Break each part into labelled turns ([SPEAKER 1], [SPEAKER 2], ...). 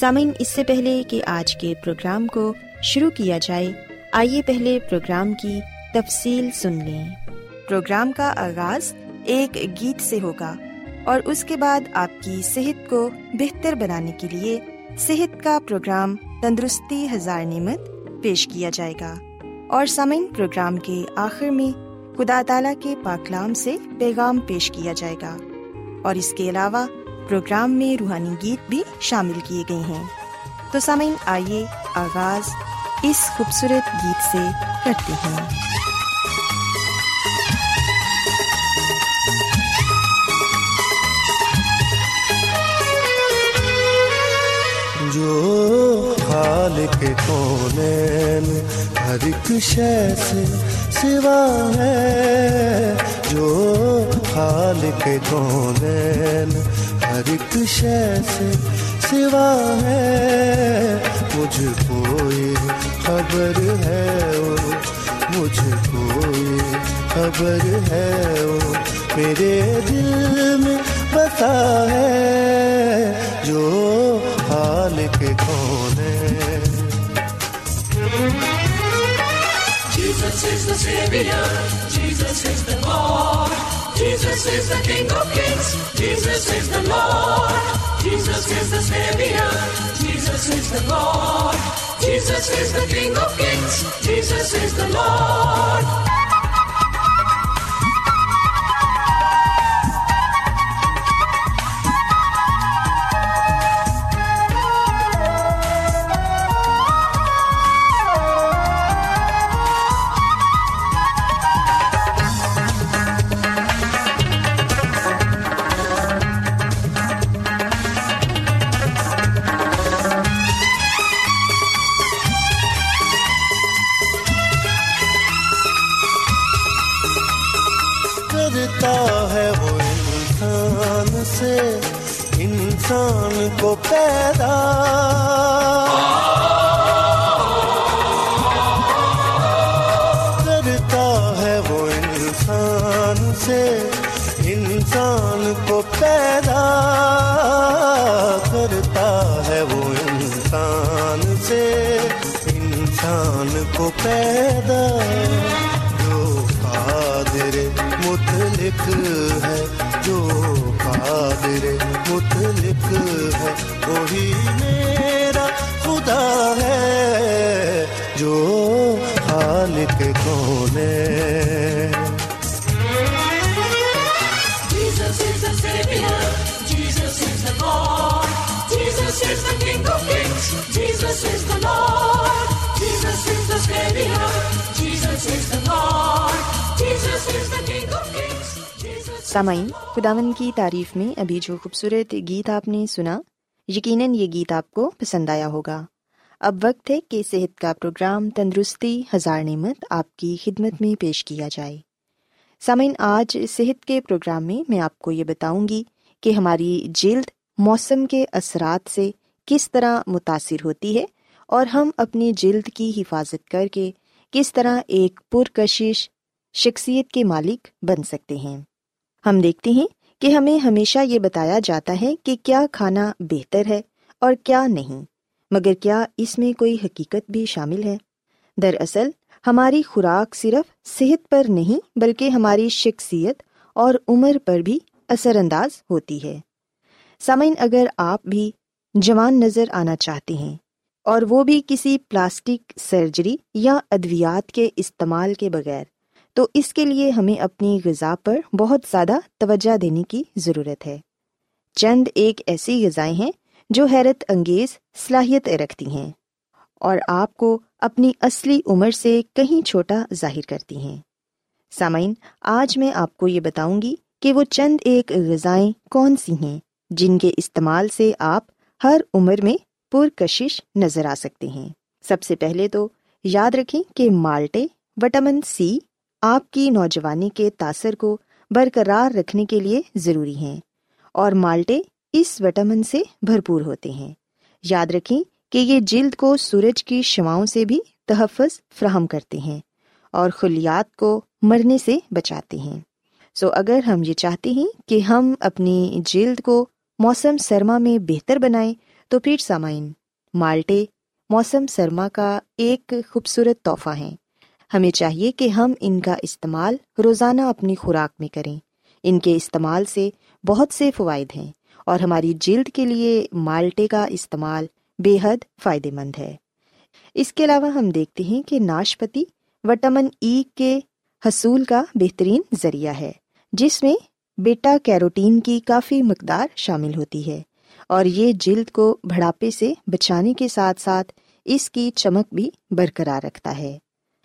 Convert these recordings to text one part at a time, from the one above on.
[SPEAKER 1] سامعین، اس سے پہلے کہ آج کے پروگرام کو شروع کیا جائے، آئیے پہلے پروگرام کی تفصیل سن لیں۔ پروگرام کا آغاز ایک گیت سے ہوگا اور اس کے بعد آپ کی صحت کو بہتر بنانے کے لیے صحت کا پروگرام تندرستی ہزار نعمت پیش کیا جائے گا۔ اور سامعین، پروگرام کے آخر میں خدا تعالی کے پاکلام سے پیغام پیش کیا جائے گا۔ اور اس کے علاوہ پروگرام میں روحانی گیت بھی شامل کیے گئے ہیں۔ تو سامعین، آئیے آغاز اس خوبصورت گیت سے کرتے ہیں۔
[SPEAKER 2] جو حال کے کونے ہر ایک شے سے سوا ہے، جو حال کے کونے ہر ایک شے سے سوا ہے مجھ کوئی خبر ہے او، مجھ کوئی خبر ہے او میرے دل میں بتا ہے جو حال کے کونے
[SPEAKER 3] Jesus is the Savior. Jesus is the Lord. Jesus is the King of Kings. Jesus is the Lord. Jesus is the Savior. Jesus is the Lord. Jesus is the King of Kings. Jesus is the Lord.
[SPEAKER 2] میرا خدا ہے جو
[SPEAKER 1] سامع خداون کی تعریف میں ابھی جو خوبصورت گیت آپ نے سنا یقیناً یہ گیت آپ کو پسند آیا ہوگا۔ اب وقت ہے کہ صحت کا پروگرام تندرستی ہزار نعمت آپ کی خدمت میں پیش کیا جائے۔ سامعین، آج صحت کے پروگرام میں میں آپ کو یہ بتاؤں گی کہ ہماری جلد موسم کے اثرات سے کس طرح متاثر ہوتی ہے اور ہم اپنی جلد کی حفاظت کر کے کس طرح ایک پرکشش شخصیت کے مالک بن سکتے ہیں۔ ہم دیکھتے ہیں کہ ہمیں ہمیشہ یہ بتایا جاتا ہے کہ کیا کھانا بہتر ہے اور کیا نہیں، مگر کیا اس میں کوئی حقیقت بھی شامل ہے؟ دراصل، ہماری خوراک صرف صحت پر نہیں بلکہ ہماری شخصیت اور عمر پر بھی اثر انداز ہوتی ہے۔ سامعین، اگر آپ بھی جوان نظر آنا چاہتے ہیں اور وہ بھی کسی پلاسٹک سرجری یا ادویات کے استعمال کے بغیر تو اس کے لیے ہمیں اپنی غذا پر بہت زیادہ توجہ دینے کی ضرورت ہے۔ چند ایک ایسی غذائیں ہیں جو حیرت انگیز صلاحیت رکھتی ہیں اور آپ کو اپنی اصلی عمر سے کہیں چھوٹا ظاہر کرتی ہیں۔ سامعین، آج میں آپ کو یہ بتاؤں گی کہ وہ چند ایک غذائیں کون سی ہیں جن کے استعمال سے آپ ہر عمر میں پرکشش نظر آ سکتے ہیں۔ سب سے پہلے تو یاد رکھیں کہ مالٹے، وٹامن سی آپ کی نوجوانی کے تاثر کو برقرار رکھنے کے لیے ضروری ہیں اور مالٹے اس وٹامن سے بھرپور ہوتے ہیں۔ یاد رکھیں کہ یہ جلد کو سورج کی شواؤں سے بھی تحفظ فراہم کرتے ہیں اور خلیات کو مرنے سے بچاتے ہیں۔ سو so, اگر ہم یہ چاہتے ہیں کہ ہم اپنی جلد کو موسم سرما میں بہتر بنائیں تو پھر سامعین مالٹے موسم سرما کا ایک خوبصورت تحفہ ہیں۔ ہمیں چاہیے کہ ہم ان کا استعمال روزانہ اپنی خوراک میں کریں۔ ان کے استعمال سے بہت سے فوائد ہیں اور ہماری جلد کے لیے مالٹے کا استعمال بے حد فائدے مند ہے۔ اس کے علاوہ ہم دیکھتے ہیں کہ ناشپتی وٹامن ای کے حصول کا بہترین ذریعہ ہے، جس میں بیٹا کیروٹین کی کافی مقدار شامل ہوتی ہے اور یہ جلد کو بڑھاپے سے بچانے کے ساتھ ساتھ اس کی چمک بھی برقرار رکھتا ہے۔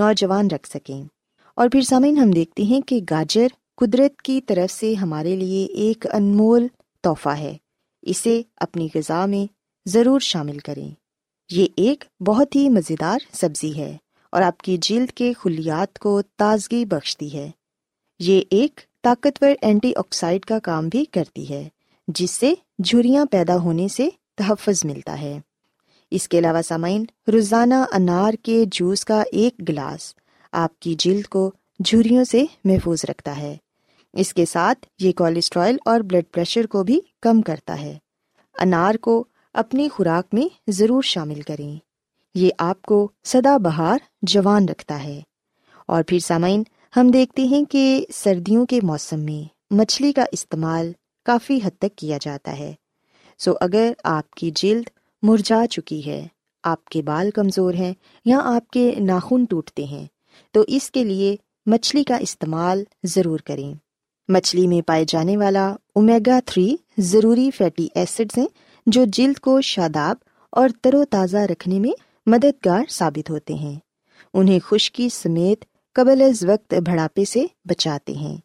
[SPEAKER 1] نوجوان رکھ سکیں۔ اور پھر سامعین، ہم دیکھتے ہیں کہ گاجر قدرت کی طرف سے ہمارے لیے ایک انمول تحفہ ہے۔ اسے اپنی غذا میں ضرور شامل کریں۔ یہ ایک بہت ہی مزیدار سبزی ہے اور آپ کی جلد کے خلیات کو تازگی بخشتی ہے۔ یہ ایک طاقتور اینٹی آکسائڈ کا کام بھی کرتی ہے، جس سے جھریاں پیدا ہونے سے تحفظ ملتا ہے۔ اس کے علاوہ سامعین، روزانہ انار کے جوس کا ایک گلاس آپ کی جلد کو جھریوں سے محفوظ رکھتا ہے۔ اس کے ساتھ یہ کولیسٹرائل اور بلڈ پریشر کو بھی کم کرتا ہے۔ انار کو اپنی خوراک میں ضرور شامل کریں۔ یہ آپ کو سدا بہار جوان رکھتا ہے۔ اور پھر سامعین، ہم دیکھتے ہیں کہ سردیوں کے موسم میں مچھلی کا استعمال کافی حد تک کیا جاتا ہے۔ سو اگر آپ کی جلد مرجا چکی ہے۔ آپ کے بال کمزور ہیں یا آپ کے ناخن ٹوٹتے ہیں، تو اس کے لیے مچھلی کا استعمال ضرور کریں۔ مچھلی میں پائے جانے والا اومیگا تھری ضروری فیٹی ایسڈز ہیں جو جلد کو شاداب اور تر و تازہ رکھنے میں مددگار ثابت ہوتے ہیں۔ انہیں خشکی سمیت قبل از وقت بڑھاپے سے بچاتے ہیں۔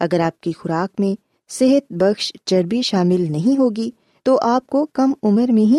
[SPEAKER 1] اگر آپ کی خوراک میں صحت بخش چربی شامل نہیں ہوگی، تو آپ کو کم عمر میں ہی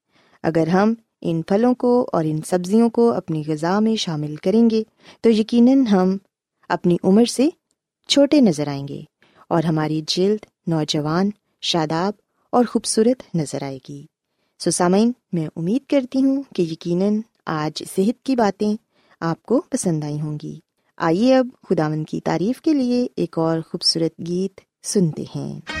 [SPEAKER 1] اگر ہم ان پھلوں کو اور ان سبزیوں کو اپنی غذا میں شامل کریں گے، تو یقیناً ہم اپنی عمر سے چھوٹے نظر آئیں گے اور ہماری جلد، نوجوان، شاداب اور خوبصورت نظر آئے گی۔ سسامین میں امید کرتی ہوں کہ یقیناً آج صحت کی باتیں آپ کو پسند آئی ہوں گی۔ آئیے اب خداون کی تعریف کے لیے ایک اور خوبصورت گیت سنتے ہیں۔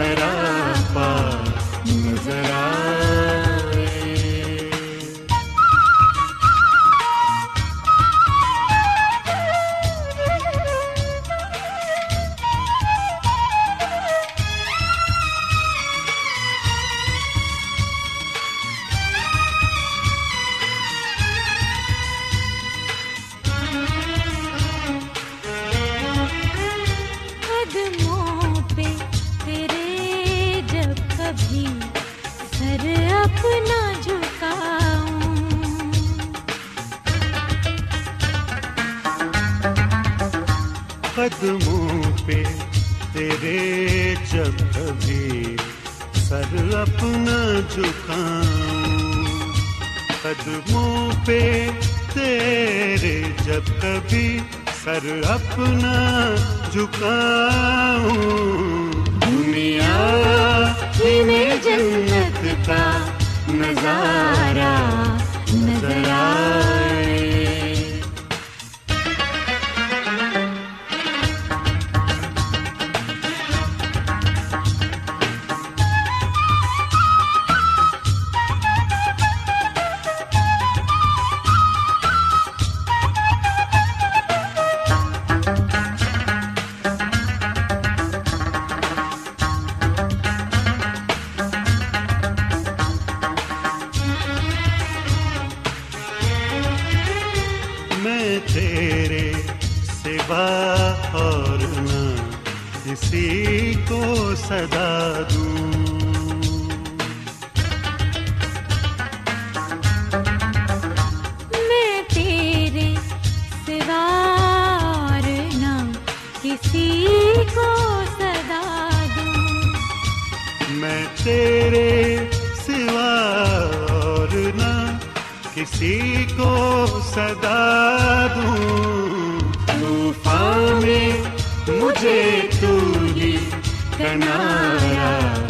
[SPEAKER 2] سراپا نظر آئے
[SPEAKER 4] قدموں پہ تیرے جب کبھی سر اپنا جھکاؤں۔
[SPEAKER 2] قدموں پہ تیرے جب کبھی سر اپنا جھکاؤں۔ دنیا ہی میں جنت کا نظارہ کنارا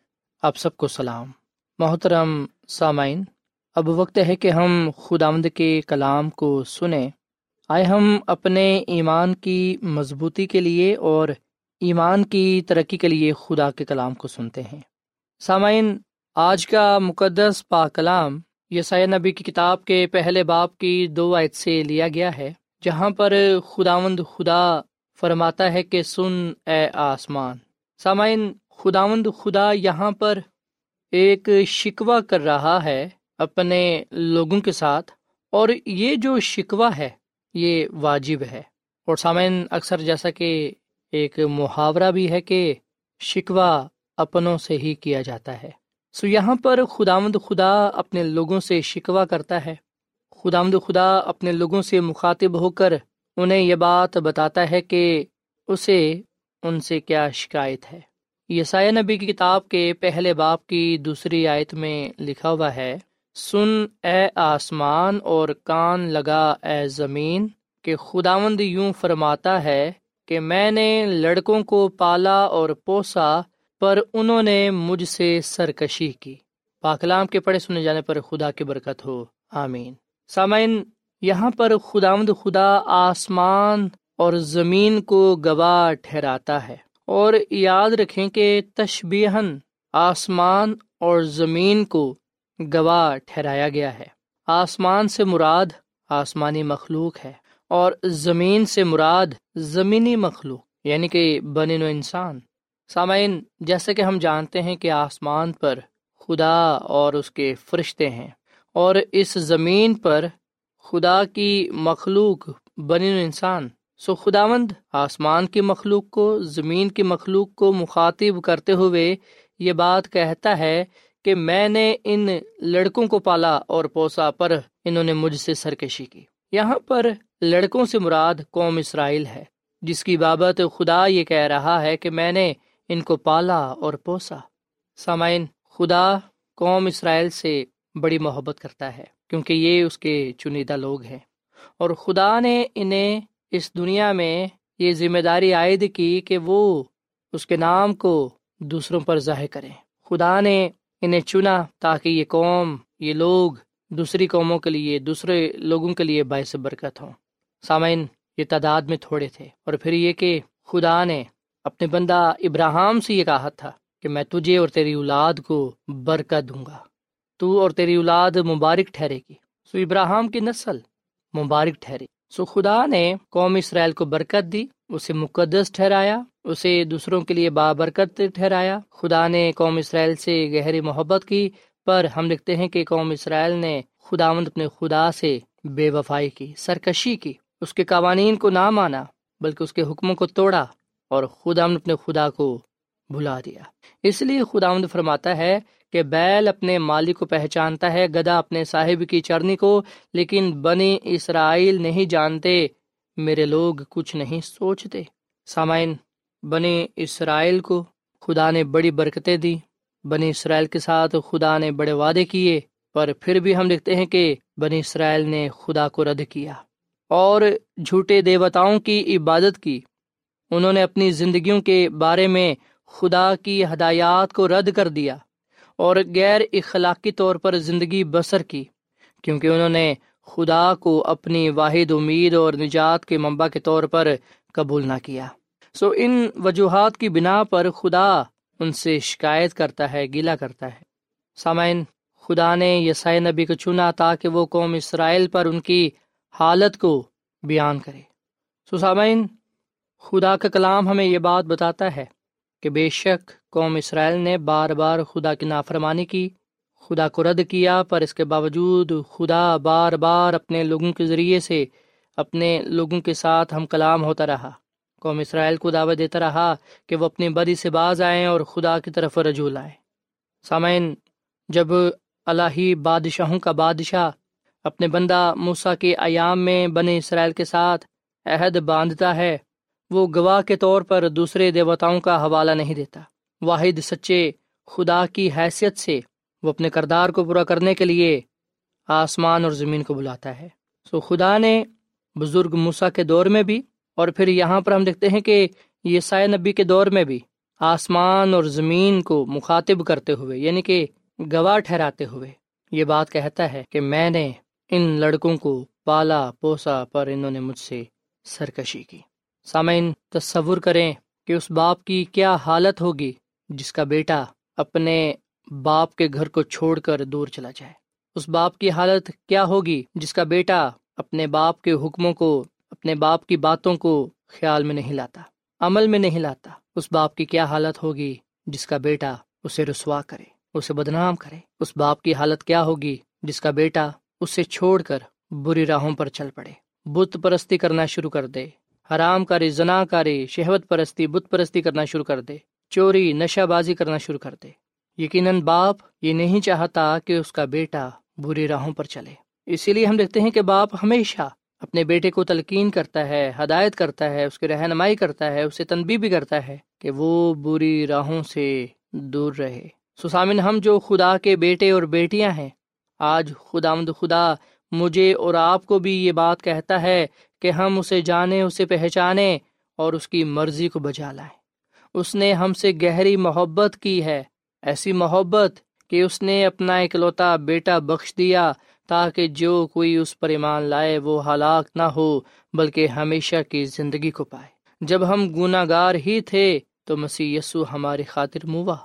[SPEAKER 5] آپ سب کو سلام۔ محترم سامعین، اب وقت ہے کہ ہم خداوند کے کلام کو سنیں۔ آئے ہم اپنے ایمان کی مضبوطی کے لیے اور ایمان کی ترقی کے لیے خدا کے کلام کو سنتے ہیں۔ سامعین، آج کا مقدس پا کلام یسائے نبی کی کتاب کے پہلے باپ کی دو آیت سے لیا گیا ہے، جہاں پر خداوند خدا فرماتا ہے کہ سن اے آسمان۔ سامعین خداوند خدا یہاں پر ایک شکوہ کر رہا ہے اپنے لوگوں کے ساتھ، اور یہ جو شکوہ ہے، یہ واجب ہے۔ اور سامعین، اکثر جیسا کہ ایک محاورہ بھی ہے کہ شکوہ اپنوں سے ہی کیا جاتا ہے۔ سو یہاں پر خداوند خدا اپنے لوگوں سے شکوہ کرتا ہے۔ خداوند خدا اپنے لوگوں سے مخاطب ہو کر انہیں یہ بات بتاتا ہے کہ اسے ان سے کیا شکایت ہے۔ یسایہ نبی کی کتاب کے پہلے باپ کی دوسری آیت میں لکھا ہوا ہے، سن اے آسمان اور کان لگا اے زمین کہ خداوند یوں فرماتا ہے کہ میں نے لڑکوں کو پالا اور پوسا پر انہوں نے مجھ سے سرکشی کی۔ پاکلام کے پڑھے سنے جانے پر خدا کی برکت ہو۔ آمین۔ سامعین، یہاں پر خداوند خدا آسمان اور زمین کو گواہ ٹھہراتا ہے۔ اور یاد رکھیں کہ تشبیہن آسمان اور زمین کو گواہ ٹھہرایا گیا ہے۔ آسمان سے مراد آسمانی مخلوق ہے اور زمین سے مراد زمینی مخلوق یعنی کہ بن و انسان۔ سامعین جیسے کہ ہم جانتے ہیں کہ آسمان پر خدا اور اس کے فرشتے ہیں اور اس زمین پر خدا کی مخلوق بن و انسان۔ سو خداوند آسمان کی مخلوق کو، زمین کی مخلوق کو مخاطب کرتے ہوئے یہ بات کہتا ہے کہ میں نے ان لڑکوں کو پالا اور پوسا پر انہوں نے مجھ سے سرکشی کی۔ یہاں پر لڑکوں سے مراد قوم اسرائیل ہے، جس کی بابت خدا یہ کہہ رہا ہے کہ میں نے ان کو پالا اور پوسا۔ سامعین، خدا قوم اسرائیل سے بڑی محبت کرتا ہے، کیونکہ یہ اس کے چنیدہ لوگ ہیں۔ اور خدا نے انہیں اس دنیا میں یہ ذمہ داری عائد کی کہ وہ اس کے نام کو دوسروں پر ظاہر کریں۔ خدا نے انہیں چنا تاکہ یہ قوم، یہ لوگ دوسری قوموں کے لیے، دوسرے لوگوں کے لیے باعث برکت ہوں۔ سامعین، یہ تعداد میں تھوڑے تھے اور پھر یہ کہ خدا نے اپنے بندہ ابراہم سے یہ کہا تھا کہ میں تجھے اور تیری اولاد کو برکت دوں گا۔ تو اور تیری اولاد مبارک ٹھہرے گی۔ سو ابراہم کی نسل مبارک ٹھہری سو خدا نے قوم اسرائیل کو برکت دی، اسے مقدس ٹھہرایا، اسے دوسروں کے لیے بابرکت ٹھہرایا۔ خدا نے قوم اسرائیل سے گہری محبت کی، پر ہم لکھتے ہیں کہ قوم اسرائیل نے خداوند اپنے خدا سے بے وفائی کی، سرکشی کی۔ اس کے قوانین کو نہ مانا، بلکہ اس کے حکموں کو توڑا اور خدا اپنے خدا کو بھلا دیا۔ اس لیے خدا فرماتا ہے کہ بیل اپنے مالک کو پہچانتا ہے، گدا اپنے صاحب کی چرنی کو، لیکن بنی اسرائیل نہیں جانتے۔ میرے لوگ کچھ نہیں سوچتے۔ سامعین، بنی اسرائیل کو خدا نے بڑی برکتیں دی۔ بنی اسرائیل کے ساتھ خدا نے بڑے وعدے کیے، پر پھر بھی ہم دیکھتے ہیں کہ بنی اسرائیل نے خدا کو رد کیا اور جھوٹے دیوتاؤں کی عبادت کی۔ انہوں نے اپنی زندگیوں کے بارے میں خدا کی ہدایات کو رد کر دیا۔ اور غیر اخلاقی طور پر زندگی بسر کی، کیونکہ انہوں نے خدا کو اپنی واحد امید اور نجات کے منبع کے طور پر قبول نہ کیا۔ سو ان وجوہات کی بنا پر خدا ان سے شکایت کرتا ہے گیلا کرتا ہے۔ سامعین، خدا نے یسائے نبی کو چنا تاکہ وہ قوم اسرائیل پر ان کی حالت کو بیان کرے۔ سو سامعین، خدا کا کلام ہمیں یہ بات بتاتا ہے کہ بے شک قوم اسرائیل نے بار بار خدا کی نافرمانی کی، خدا کو رد کیا، پر اس کے باوجود خدا بار بار اپنے لوگوں کے ذریعے سے اپنے لوگوں کے ساتھ ہم کلام ہوتا رہا۔ قوم اسرائیل کو دعوت دیتا رہا کہ وہ اپنی بدی سے باز آئیں اور خدا کی طرف رجوع لائیں۔ سامعین، جب الہی بادشاہوں کا بادشاہ اپنے بندہ موسا کے ایام میں بنے اسرائیل کے ساتھ عہد باندھتا ہے، وہ گواہ کے طور پر دوسرے دیوتاؤں کا حوالہ نہیں دیتا۔ واحد سچے خدا کی حیثیت سے وہ اپنے کردار کو پورا کرنے کے لیے آسمان اور زمین کو بلاتا ہے۔ سو خدا نے بزرگ موسا کے دور میں بھی اور پھر یہاں پر ہم دیکھتے ہیں کہ یہ سائے نبی کے دور میں بھی آسمان اور زمین کو مخاطب کرتے ہوئے یعنی کہ گواہ ٹھہراتے ہوئے یہ بات کہتا ہے کہ میں نے ان لڑکوں کو پالا پوسا پر انہوں نے مجھ سے سرکشی کی۔ سامعین، تصور کریں کہ اس باپ کی کیا حالت ہوگی۔ جس کا بیٹا اپنے باپ کے گھر کو چھوڑ کر دور چلا جائے۔ اس باپ کی حالت کیا ہوگی جس کا بیٹا اپنے باپ کے حکموں کو، اپنے باپ کی باتوں کو خیال میں نہیں لاتا، عمل میں نہیں لاتا؟ اس باپ کی کیا حالت ہوگی جس کا بیٹا اسے رسوا کرے، اسے بدنام کرے؟ اس باپ کی حالت کیا ہوگی جس کا بیٹا اسے چھوڑ کر بری راہوں پر چل پڑے؟ بت پرستی کرنا شروع کر دے، حرام کاری، زنا کاری، شہوت پرستی، بت پرستی کرنا شروع کر دے۔ چوری، نشہ بازی کرنا شروع کر دے۔ یقیناً باپ یہ نہیں چاہتا کہ اس کا بیٹا بری راہوں پر چلے۔ اسی لیے ہم دیکھتے ہیں کہ باپ ہمیشہ اپنے بیٹے کو تلقین کرتا ہے، ہدایت کرتا ہے، اس کی رہنمائی کرتا ہے، اسے تنبی بھی کرتا ہے کہ وہ بری راہوں سے دور رہے۔ سسامن ہم جو خدا کے بیٹے اور بیٹیاں ہیں، آج خدا مد خدا مجھے اور آپ کو بھی یہ بات کہتا ہے کہ ہم اسے جانیں، اسے پہچانیں اور اس کی مرضی کو بجا لائیں۔ اس نے ہم سے گہری محبت کی ہے۔ ایسی محبت کہ اس نے اپنا اکلوتا بیٹا بخش دیا تاکہ جو کوئی اس پر ایمان لائے وہ ہلاک نہ ہو، بلکہ ہمیشہ کی زندگی کو پائے۔ جب ہم گناہ گار ہی تھے تو مسیح یسو ہماری خاطر موا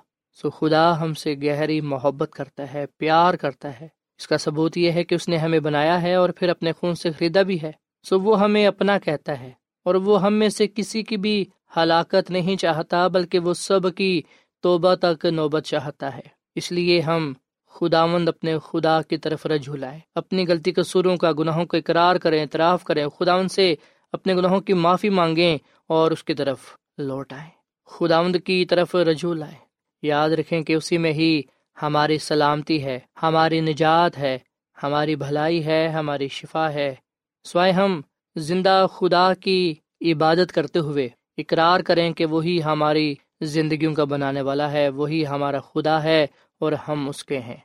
[SPEAKER 5] سو خدا ہم سے گہری محبت کرتا ہے، پیار کرتا ہے۔ اس کا ثبوت یہ ہے کہ اس نے ہمیں بنایا ہے اور پھر اپنے خون سے خریدا بھی ہے۔ سو وہ ہمیں اپنا کہتا ہے اور وہ ہم میں سے کسی کی بھی ہلاکت نہیں چاہتا بلکہ وہ سب کی توبہ تک نوبت چاہتا ہے۔ اس لیے ہم خداوند اپنے خدا کی طرف رجوع لائے اپنی غلطی کے سروں کا، گناہوں کو اقرار کریں، اعتراف کریں۔ خداوند سے اپنے گناہوں کی معافی مانگیں اور اس کی طرف لوٹ آئیں۔ خداوند کی طرف رجوع لائیں۔ یاد رکھیں کہ اسی میں ہی ہماری سلامتی ہے، ہماری نجات ہے، ہماری بھلائی ہے، ہماری شفا ہے۔ سوائے ہم زندہ خدا کی عبادت کرتے ہوئے اقرار کریں کہ وہی ہماری زندگیوں کا بنانے والا ہے، وہی ہمارا خدا ہے اور ہم اس کے ہیں۔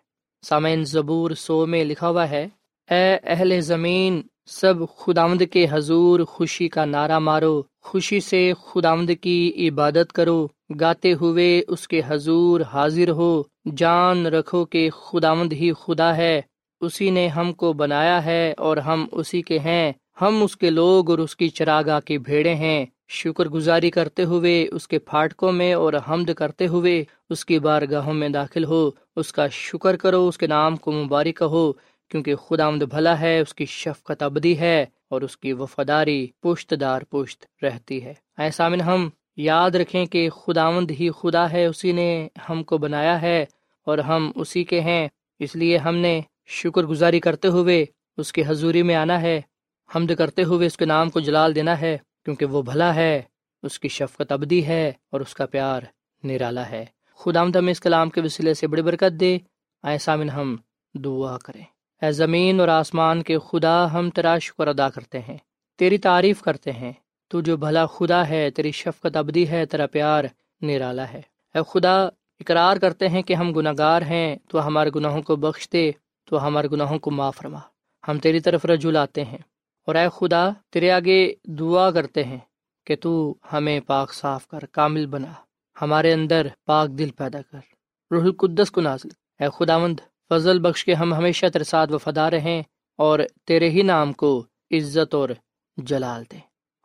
[SPEAKER 5] سامعین، زبور سو میں لکھا ہوا ہے، اے اہل زمین، سب خدامد کے حضور خوشی کا نعرہ مارو، خوشی سے خدامد کی عبادت کرو، گاتے ہوئے اس کے حضور حاضر ہو، جان رکھو کہ خدامد ہی خدا ہے، اسی نے ہم کو بنایا ہے اور ہم اسی کے ہیں۔ ہم اس کے لوگ اور اس کی چراگاہ کی بھیڑے ہیں۔ شکر گزاری کرتے ہوئے اس کے پھاٹکوں میں اور حمد کرتے ہوئے اس کی بارگاہوں میں داخل ہو۔ اس کا شکر کرو، اس کے نام کو مبارک کہو، کیونکہ خدا آمد بھلا ہے، اس کی شفقت ابدی ہے اور اس کی وفاداری پشت دار پشت رہتی ہے۔ ایسا من ہم یاد رکھیں کہ خداوند ہی خدا ہے، اسی نے ہم کو بنایا ہے اور ہم اسی کے ہیں۔ اس لیے ہم نے شکر گزاری کرتے ہوئے اس کی حضوری میں آنا ہے، حمد کرتے ہوئے اس کے نام کو جلال دینا ہے۔ کیونکہ وہ بھلا ہے، اس کی شفقت ابدی ہے اور اس کا پیار نرالا ہے۔ خدا ہم اس کلام کے وسیلے سے بڑی برکت دے۔ آئے سامن، ہم دعا کریں۔ اے زمین اور آسمان کے خدا، ہم تیرا شکر ادا کرتے ہیں۔ تیری تعریف کرتے ہیں۔ تو جو بھلا خدا ہے، تیری شفقت ابدی ہے، تیرا پیار نرالا ہے۔ اے خدا، اقرار کرتے ہیں کہ ہم گناہ گار ہیں، تو ہمارے گناہوں کو بخش دے، تو ہمارے گناہوں کو معاف فرما۔ ہم تیری طرف رجوع لاتے ہیں۔ اور اے خدا، تیرے آگے دعا کرتے ہیں کہ تو ہمیں پاک صاف کر، کامل بنا، ہمارے اندر پاک دل پیدا کر، روح القدس کو نازل۔ اے خداوند، فضل بخش کے ہم ہمیشہ تیرے ساتھ وفادار رہیں اور تیرے ہی نام کو عزت اور جلال دیں۔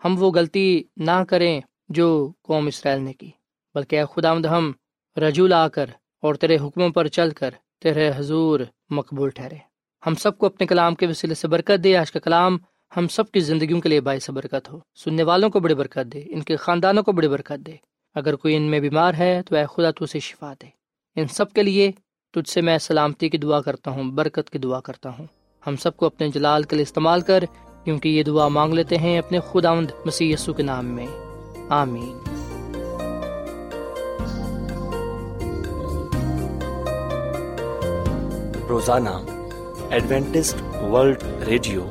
[SPEAKER 5] ہم وہ غلطی نہ کریں جو قوم اسرائیل نے کی، بلکہ اے خداوند، ہم رجول آ کر اور تیرے حکموں پر چل کر تیرے حضور مقبول ٹھہرے۔ ہم سب کو اپنے کلام کے وسیلے سے برکت دے، آج کا کلام ہم سب کی زندگیوں کے لیے باعث برکت ہو۔ سننے والوں کو بڑی برکت دے، ان کے خاندانوں کو بڑی برکت دے۔ اگر کوئی ان میں بیمار ہے تو اے خدا تو اسے شفا دے۔ ان سب کے لیے تجھ سے میں سلامتی کی دعا کرتا ہوں، برکت کی دعا کرتا ہوں۔ ہم سب کو اپنے جلال کے لیے استعمال کر، کیونکہ یہ دعا مانگ لیتے ہیں اپنے خدا مسیح یسو کے نام میں۔ آمین۔
[SPEAKER 6] روزانہ Adventist world radio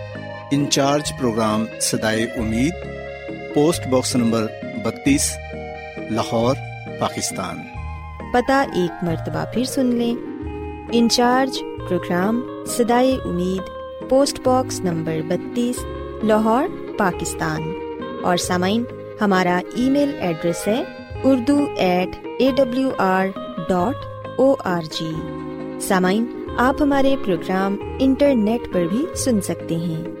[SPEAKER 7] incharge programme سدائے امید، پوسٹ باکس نمبر بتیس، لاہور، پاکستان۔
[SPEAKER 1] پتہ ایک مرتبہ پھر سن لیں۔ انچارج پروگرام سدائے امید، پوسٹ باکس نمبر بتیس، لاہور، پاکستان۔ اور سامعین، ہمارا ای میل ایڈریس ہے Urdu at A W R dot O R G. سامعین، آپ ہمارے پروگرام انٹرنیٹ پر بھی سن سکتے ہیں۔